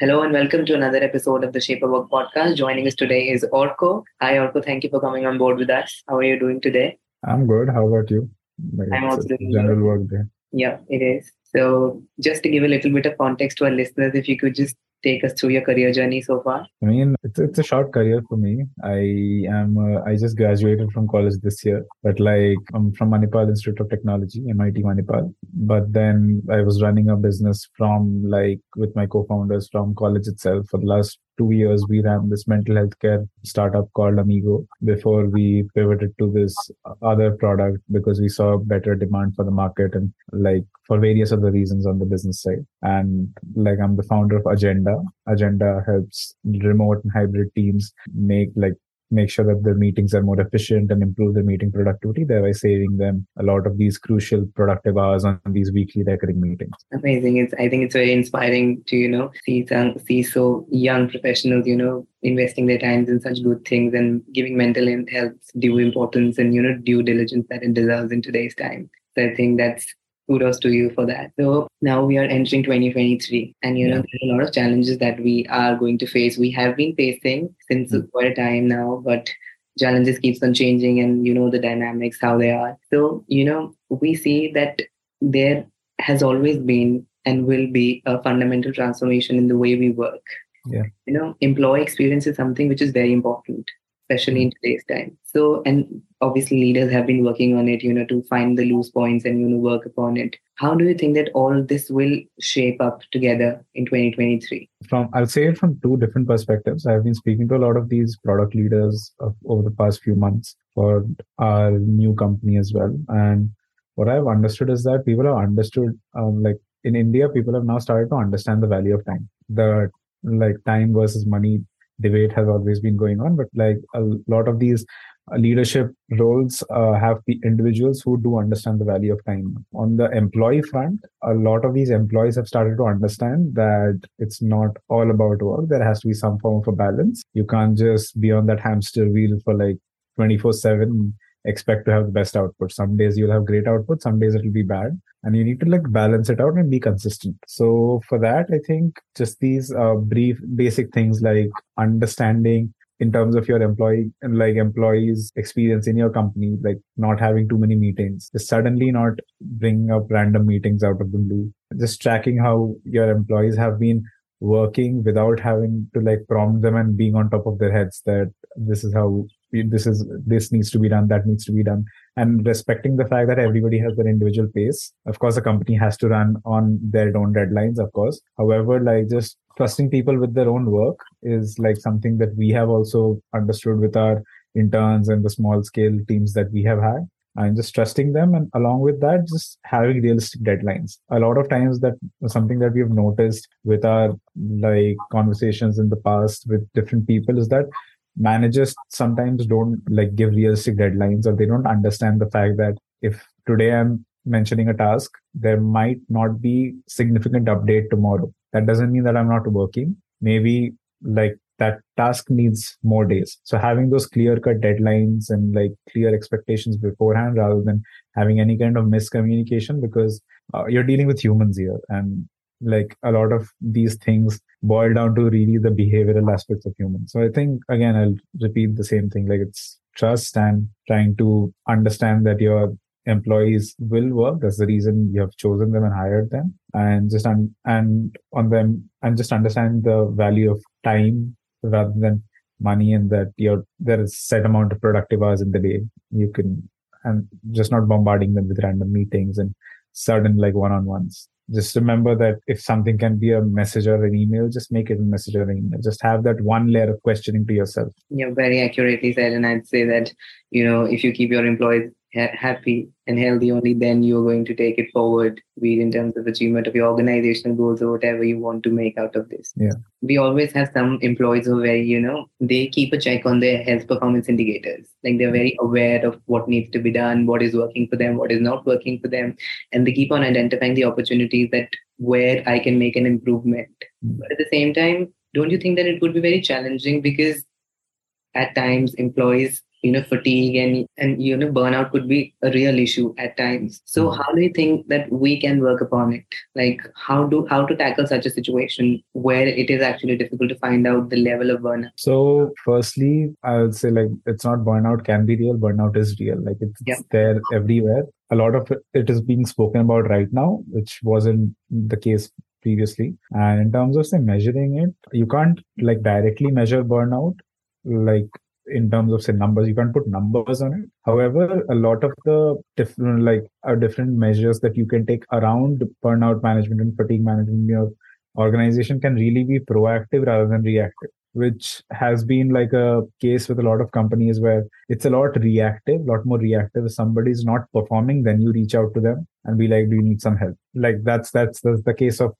Hello and welcome to another episode of the Shape of Work podcast. Joining us today is Arko. Hi, Arko. Thank you for coming on board with us. How are you doing today? I'm good. How about you? Like I'm also doing general good. work day. Yeah, it is. So, just to give a little bit of context to our listeners, if you could just take us through your career journey so far? I mean, it's it's a short career for me. I am uh, I just graduated from college this year, but like I'm from Manipal Institute of Technology, MIT Manipal. But then I was running a business from like with my co-founders from college itself for the last two years we ran this mental health care startup called amigo before we pivoted to this other product because we saw better demand for the market and like for various other reasons on the business side. And like i'm the founder of Ajenda. Ajenda helps remote and hybrid teams make like make sure that their meetings are more efficient and improve their meeting productivity, thereby saving them a lot of these crucial productive hours on these weekly recurring meetings. Amazing. It's I think it's very inspiring to, you know, see some see so young professionals, you know, investing their times in such good things and giving mental health due importance and, you know, due diligence that it deserves in today's time. So I think that's kudos to you for that. So now we are entering 2023, and you know yeah. there's a lot of challenges that we are going to face. We have been facing since mm-hmm. quite a time now, but challenges keeps on changing, and you know the dynamics how they are. So you know we see that there has always been and will be a fundamental transformation in the way we work. Yeah. You know, employee experience is something which is very important especially in today's time. So, and obviously leaders have been working on it, you know, to find the loose points and, you know, work upon it. How do you think that all this will shape up together in 2023? From, I'll say it from two different perspectives. I've been speaking to a lot of these product leaders of, over the past few months for our new company as well. And what I've understood is that people have understood, um, like in India, people have now started to understand the value of time. The like time versus money debate has always been going on but like a lot of these leadership roles uh, have the individuals who do understand the value of time. On the employee front a lot of these employees have started to understand that it's not all about work. There has to be some form of a balance. You can't just be on that hamster wheel for like 24 7 expect to have the best output. Some days you'll have great output some days it'll be bad and you need to like balance it out and be consistent. So for that i think just these uh, brief basic things like understanding in terms of your employee and like employees experience in your company like not having too many meetings just suddenly not bringing up random meetings out of the blue. Just tracking how your employees have been working without having to like prompt them and being on top of their heads that this is how this is this needs to be done that needs to be done. And respecting the fact that everybody has their individual pace. Of course a company has to run on their own deadlines of course. However like just trusting people with their own work is like something that we have also understood with our interns and the small scale teams that we have had. And just trusting them and along with that just having realistic deadlines. A lot of times that something that we've noticed with our like conversations in the past with different people is that managers sometimes don't like give realistic deadlines or they don't understand the fact that if today i'm mentioning a task there might not be significant update tomorrow. That doesn't mean that i'm not working. Maybe like that task needs more days. So having those clear cut deadlines and like clear expectations beforehand rather than having any kind of miscommunication because uh, you're dealing with humans here and like a lot of these things boil down to really the behavioral aspects of humans. So I think again I'll repeat the same thing. Like it's trust and trying to understand that your employees will work. That's the reason you have chosen them and hired them. And just un- and on them and just understand the value of time rather than money and that you're there is set amount of productive hours in the day. You can and just not bombarding them with random meetings and sudden like one-on-ones just remember that if something can be a message or an email, just make it a message or an email. Just have that one layer of questioning to yourself. Yeah, very accurately said. And I'd say that, you know, if you keep your employees happy and healthy, only then you're going to take it forward, be it in terms of achievement of your organizational goals or whatever you want to make out of this. Yeah. We always have some employees who are very, you know, they keep a check on their health performance indicators. Like they're very aware of what needs to be done, what is working for them, what is not working for them. And they keep on identifying the opportunities that where I can make an improvement. Mm. But at the same time, don't you think that it would be very challenging because at times employees you know fatigue and and you know burnout could be a real issue at times so Mhm. how do you think that we can work upon it like how do how to tackle such a situation where it is actually difficult to find out the level of burnout So, firstly, I would say like it's not burnout can be real. Burnout is real. Like it's, Yeah. it's there everywhere. A lot of it is being spoken about right now, which wasn't the case previously. And in terms of say measuring it, you can't like directly measure burnout, like in terms of say numbers. You can't put numbers on it. However, a lot of the different like are different measures that you can take around burnout management and fatigue management in your organization can really be proactive rather than reactive which has been like a case with a lot of companies where it's a lot reactive, a lot more reactive. If somebody's not performing, then you reach out to them and be like, "Do you need some help?" Like that's that's, that's the case of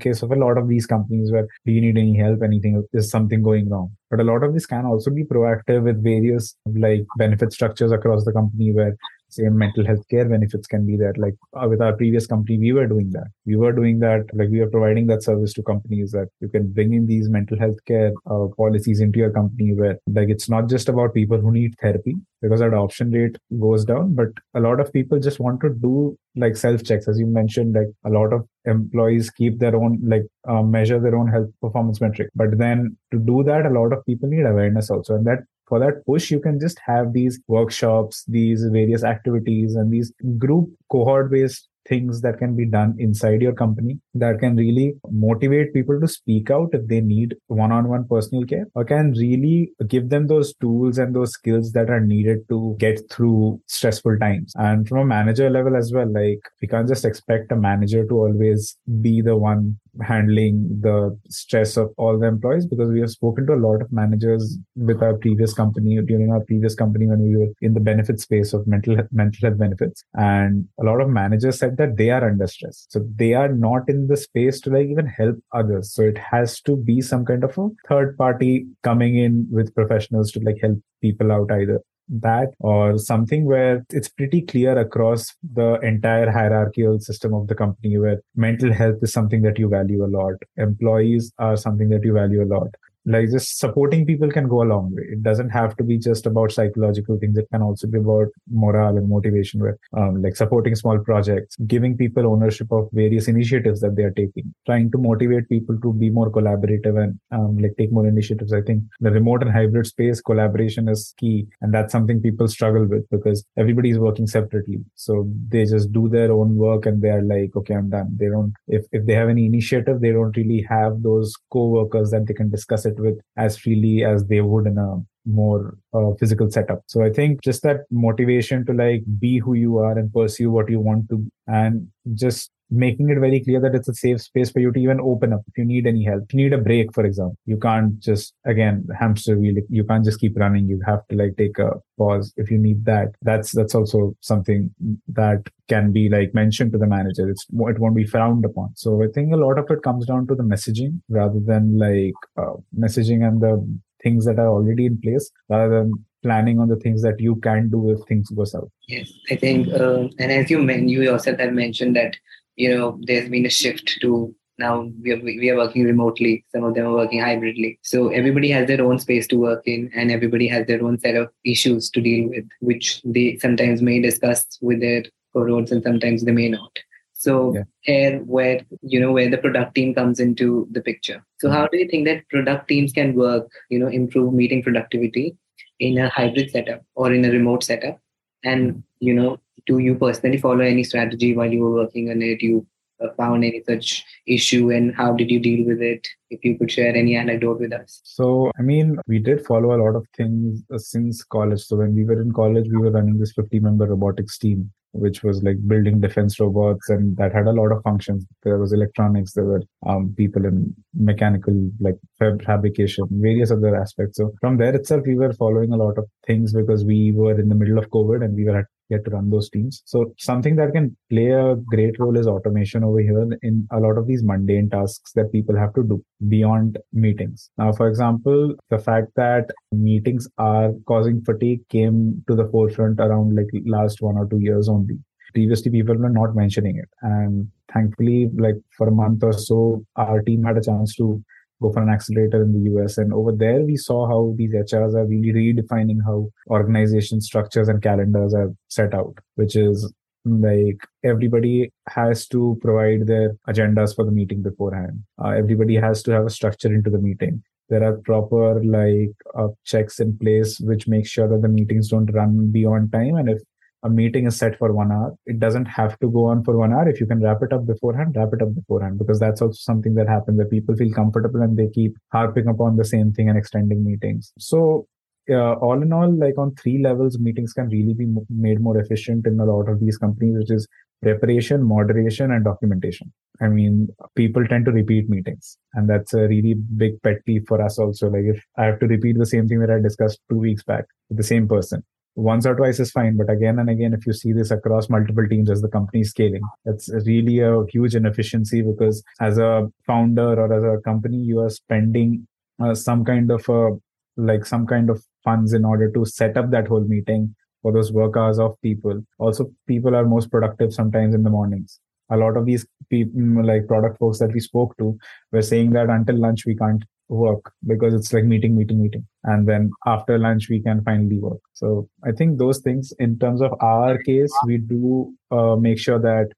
case of a lot of these companies where do you need any help? Anything is something going wrong? But a lot of this can also be proactive with various like benefit structures across the company where say mental health care benefits can be there like uh, with our previous company we were doing that. We were doing that like we were providing that service to companies that you can bring in these mental health care uh, policies into your company where like it's not just about people who need therapy because adoption rate goes down but a lot of people just want to do like self checks as you mentioned like a lot of employees keep their own like uh, measure their own health performance metric. But then to do that a lot of people need awareness also. And that for that push you can just have these workshops these various activities and these group cohort based things that can be done inside your company that can really motivate people to speak out if they need one-on-one personal care or can really give them those tools and those skills that are needed to get through stressful times. And from a manager level as well like we can't just expect a manager to always be the one handling the stress of all the employees because we have spoken to a lot of managers with our previous company during our previous company when we were in the benefit space of mental mental health benefits. And a lot of managers said that they are under stress. So they are not in the space to like even help others. So it has to be some kind of a third party coming in with professionals to like help people out either that or something where it's pretty clear across the entire hierarchical system of the company where mental health is something that you value a lot. Employees are something that you value a lot like just supporting people can go a long way. It doesn't have to be just about psychological things. It can also be about morale and motivation where um, like supporting small projects giving people ownership of various initiatives that they are taking trying to motivate people to be more collaborative and um, like take more initiatives. I think the remote and hybrid space collaboration is key and that's something people struggle with because everybody is working separately. So they just do their own work and they are like okay i'm done. They don't if, if they have any initiative they don't really have those co-workers that they can discuss it with as freely as they would in a more uh, physical setup. So I think just that motivation to like be who you are and pursue what you want to, and just making it very clear that it's a safe space for you to even open up if you need any help. You need a break, for example, you can't just again hamster wheel. You can't just keep running. You have to like take a pause if you need that. That's that's also something that can be like mentioned to the manager. It's it won't be frowned upon. So I think a lot of it comes down to the messaging rather than like uh, messaging and the things that are already in place rather than planning on the things that you can do if things go south. Yes, I think, uh, and as you men- you yourself have mentioned that you know there's been a shift to now we are we are working remotely. Some of them are working hybridly. So everybody has their own space to work in, and everybody has their own set of issues to deal with, which they sometimes may discuss with their co-roads and sometimes they may not. So Yeah. here where you know where the product team comes into the picture. So how do you think that product teams can work, you know, improve meeting productivity in a hybrid setup or in a remote setup? And you know, do you personally follow any strategy while you were working on it? You uh, found any such issue, and how did you deal with it? If you could share any anecdote with us. So, I mean, we did follow a lot of things uh, since college. So, when we were in college, we were running this 50 member robotics team, which was like building defense robots, and that had a lot of functions. There was electronics, there were um, people in mechanical, like fabrication, various other aspects. So, from there itself, we were following a lot of things because we were in the middle of COVID and we were at get to run those teams. So something that can play a great role is automation over here in a lot of these mundane tasks that people have to do beyond meetings. Now, for example, the fact that meetings are causing fatigue came to the forefront around like last one or two years only. Previously, people were not mentioning it. And thankfully, like for a month or so, our team had a chance to go for an accelerator in the US. And over there, we saw how these HRs are really redefining how organization structures and calendars are set out, which is like everybody has to provide their agendas for the meeting beforehand. Uh, everybody has to have a structure into the meeting. There are proper like uh, checks in place which make sure that the meetings don't run beyond time. And if a meeting is set for one hour. It doesn't have to go on for one hour. If you can wrap it up beforehand, wrap it up beforehand, because that's also something that happens that people feel comfortable and they keep harping upon the same thing and extending meetings. So, uh, all in all, like on three levels, meetings can really be made more efficient in a lot of these companies, which is preparation, moderation, and documentation. I mean, people tend to repeat meetings, and that's a really big pet peeve for us also. Like, if I have to repeat the same thing that I discussed two weeks back with the same person, once or twice is fine but again and again if you see this across multiple teams as the company is scaling that's really a huge inefficiency because as a founder or as a company you are spending uh, some kind of a like some kind of funds in order to set up that whole meeting for those work hours of people also people are most productive sometimes in the mornings a lot of these people like product folks that we spoke to were saying that until lunch we can't work because it's like meeting, meeting, meeting. And then after lunch, we can finally work. So I think those things, in terms of our case, we do uh, make sure that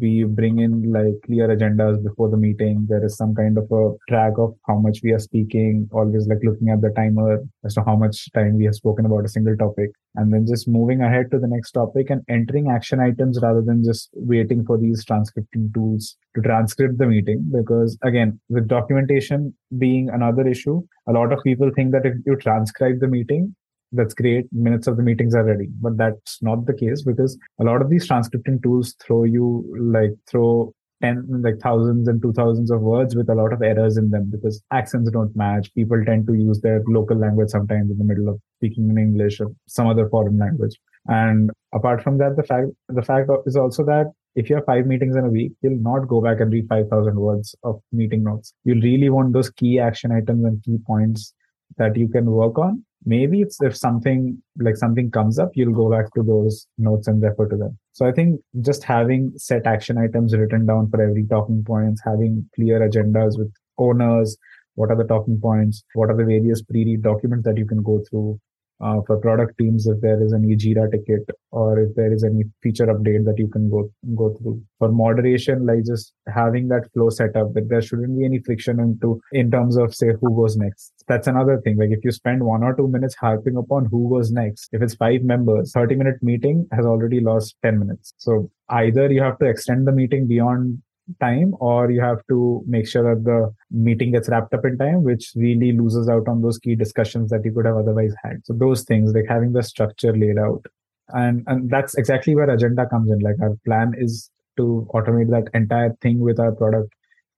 we bring in like clear agendas before the meeting. There is some kind of a track of how much we are speaking, always like looking at the timer as to how much time we have spoken about a single topic. And then just moving ahead to the next topic and entering action items rather than just waiting for these transcripting tools to transcript the meeting. Because again, with documentation being another issue, a lot of people think that if you transcribe the meeting, that's great minutes of the meetings are ready. But that's not the case because a lot of these transcripting tools throw you like throw 10 like thousands and two thousands of words with a lot of errors in them because accents don't match. People tend to use their local language sometimes in the middle of speaking in english or some other foreign language and apart from that the fact the fact is also that if you have five meetings in a week, you'll not go back and read 5,000 words of meeting notes. You'll really want those key action items and key points that you can work on maybe it's if something like something comes up you'll go back to those notes and refer to them so i think just having set action items written down for every talking points having clear agendas with owners what are the talking points what are the various pre-read documents that you can go through uh, for product teams if there is any Jira ticket or if there is any feature update that you can go go through. For moderation, like just having that flow set up that there shouldn't be any friction into in terms of say who goes next. That's another thing. Like if you spend one or two minutes harping upon who goes next, if it's five members, 30 minute meeting has already lost 10 minutes. So either you have to extend the meeting beyond time or you have to make sure that the meeting gets wrapped up in time which really loses out on those key discussions that you could have otherwise had. So those things like having the structure laid out. And and that's exactly where Ajenda comes in. Like our plan is to automate that entire thing with our product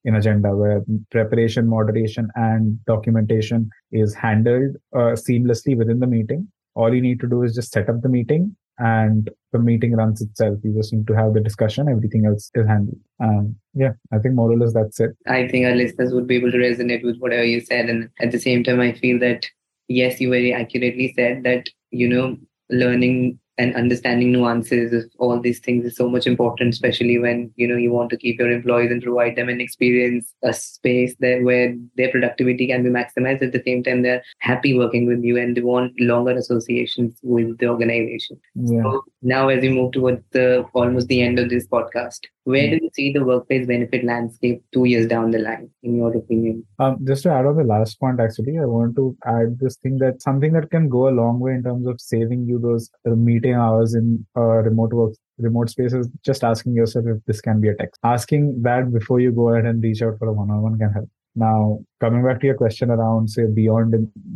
in Ajenda where preparation moderation and documentation is handled uh, seamlessly within the meeting. All you need to do is just set up the meeting and the meeting runs itself. You just need to have the discussion. Everything else is handled. Um, yeah, I think more or less that's it. I think our listeners would be able to resonate with whatever you said, and at the same time, I feel that yes, you very accurately said that you know learning and understanding nuances of all these things is so much important especially when you know you want to keep your employees and provide them an experience a space there where their productivity can be maximized at the same time they're happy working with you and they want longer associations with the organization yeah. so now as we move towards the almost the end of this podcast where do you see the workplace benefit landscape two years down the line in your opinion? Um, just to add on the last point actually i want to add this thing that something that can go a long way in terms of saving you those meeting hours in uh, remote work remote spaces just asking yourself if this can be a text. Asking that before you go ahead and reach out for a one-on-one can help Now, coming back to your question around say beyond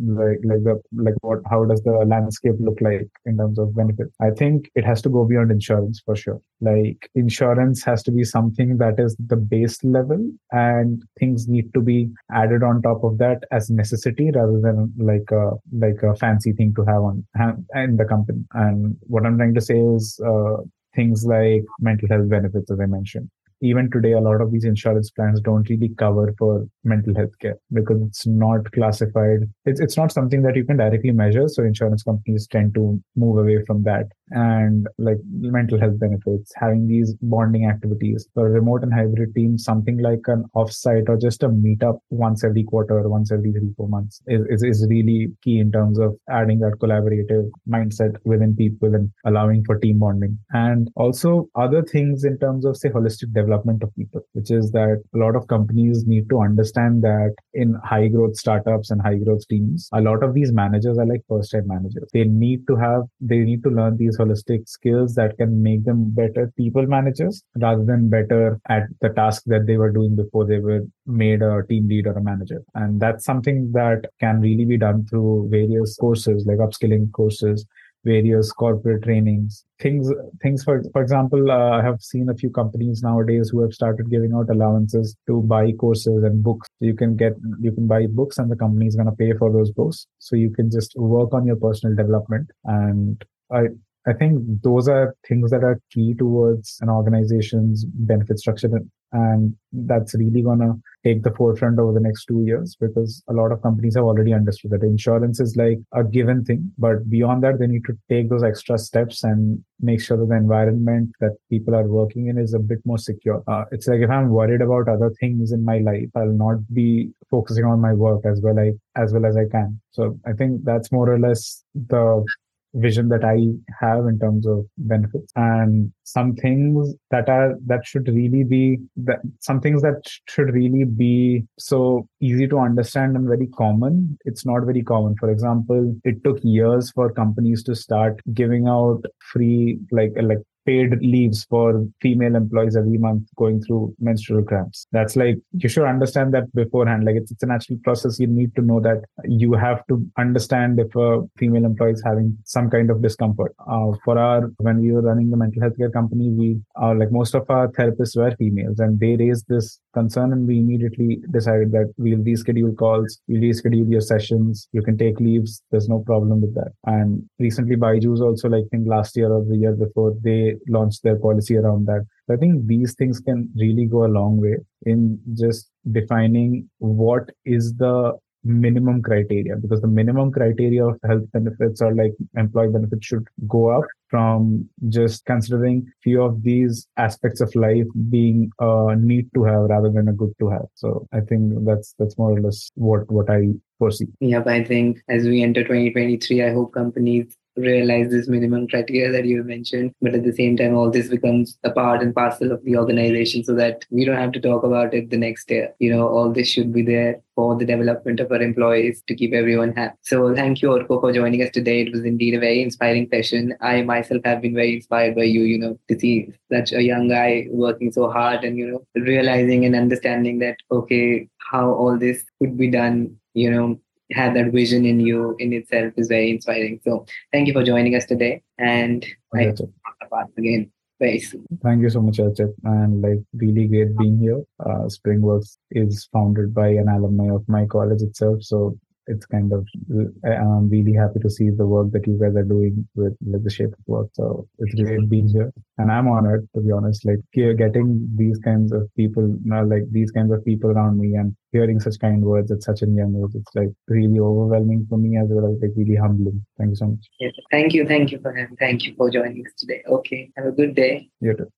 like like the like what how does the landscape look like in terms of benefit? I think it has to go beyond insurance for sure. Like insurance has to be something that is the base level, and things need to be added on top of that as necessity rather than like a like a fancy thing to have on in the company. And what I'm trying to say is. Uh, things like mental health benefits, as I mentioned even today, a lot of these insurance plans don't really cover for mental health care because it's not classified. It's, it's not something that you can directly measure. So insurance companies tend to move away from that. And like mental health benefits, having these bonding activities for remote and hybrid teams, something like an offsite or just a meetup once every quarter once every three, four months is, is, is really key in terms of adding that collaborative mindset within people and allowing for team bonding. And also other things in terms of say holistic development of people, which is that a lot of companies need to understand that in high growth startups and high growth teams, a lot of these managers are like first time managers. They need to have, they need to learn these holistic skills that can make them better people managers rather than better at the task that they were doing before they were made a team lead or a manager. And that's something that can really be done through various courses like upskilling courses various corporate trainings things things for for example uh, i have seen a few companies nowadays who have started giving out allowances to buy courses and books. You can get you can buy books and the company is going to pay for those books. So you can just work on your personal development. And i I think those are things that are key towards an organization's benefit structure. And that's really going to take the forefront over the next two years because a lot of companies have already understood that insurance is like a given thing. But beyond that, they need to take those extra steps and make sure that the environment that people are working in is a bit more secure. Uh, it's like if I'm worried about other things in my life, I'll not be focusing on my work as well I, as well as I can. So I think that's more or less the vision that I have in terms of benefits and some things that are that should really be that some things that should really be so easy to understand and very common. It's not very common. For example it took years for companies to start giving out free like like paid leaves for female employees every month going through menstrual cramps. That's like, you should understand that beforehand. Like it's, it's a natural process. You need to know that you have to understand if a female employee is having some kind of discomfort. Uh, for our, when we were running the mental health care company, we, uh, like most of our therapists were females and they raised this concern and we immediately decided that we'll reschedule calls, we'll reschedule your sessions, you can take leaves. There's no problem with that. And recently Byju's also like I think last year or the year before, they launched their policy around that. I think these things can really go a long way in just defining what is the minimum criteria because the minimum criteria of health benefits or like employee benefits should go up from just considering few of these aspects of life being a need to have rather than a good to have so i think that's that's more or less what what i foresee yeah but i think as we enter 2023 i hope companies realize this minimum criteria that you mentioned but at the same time all this becomes a part and parcel of the organization so that we don't have to talk about it the next year. You know all this should be there for the development of our employees to keep everyone happy. So thank you Arko for joining us today. It was indeed a very inspiring session. I myself have been very inspired by you you know to see such a young guy working so hard and you know realizing and understanding that okay how all this could be done you know have that vision in you in itself is very inspiring. So thank you for joining us today. And I hope again very soon. Thank you so much, Archit. And like really great being here. Uh, Springworks is founded by an alumni of my college itself. So it's kind of I'm really happy to see the work that you guys are doing with like the shape of work. So it's great being here, and I'm honored to be honest. Like getting these kinds of people, you know, like these kinds of people around me, and hearing such kind words at such a young age, it's like really overwhelming for me as well as like really humbling. Thank you so much. Yes, thank you, thank you for having, thank you for joining us today. Okay, have a good day. You too.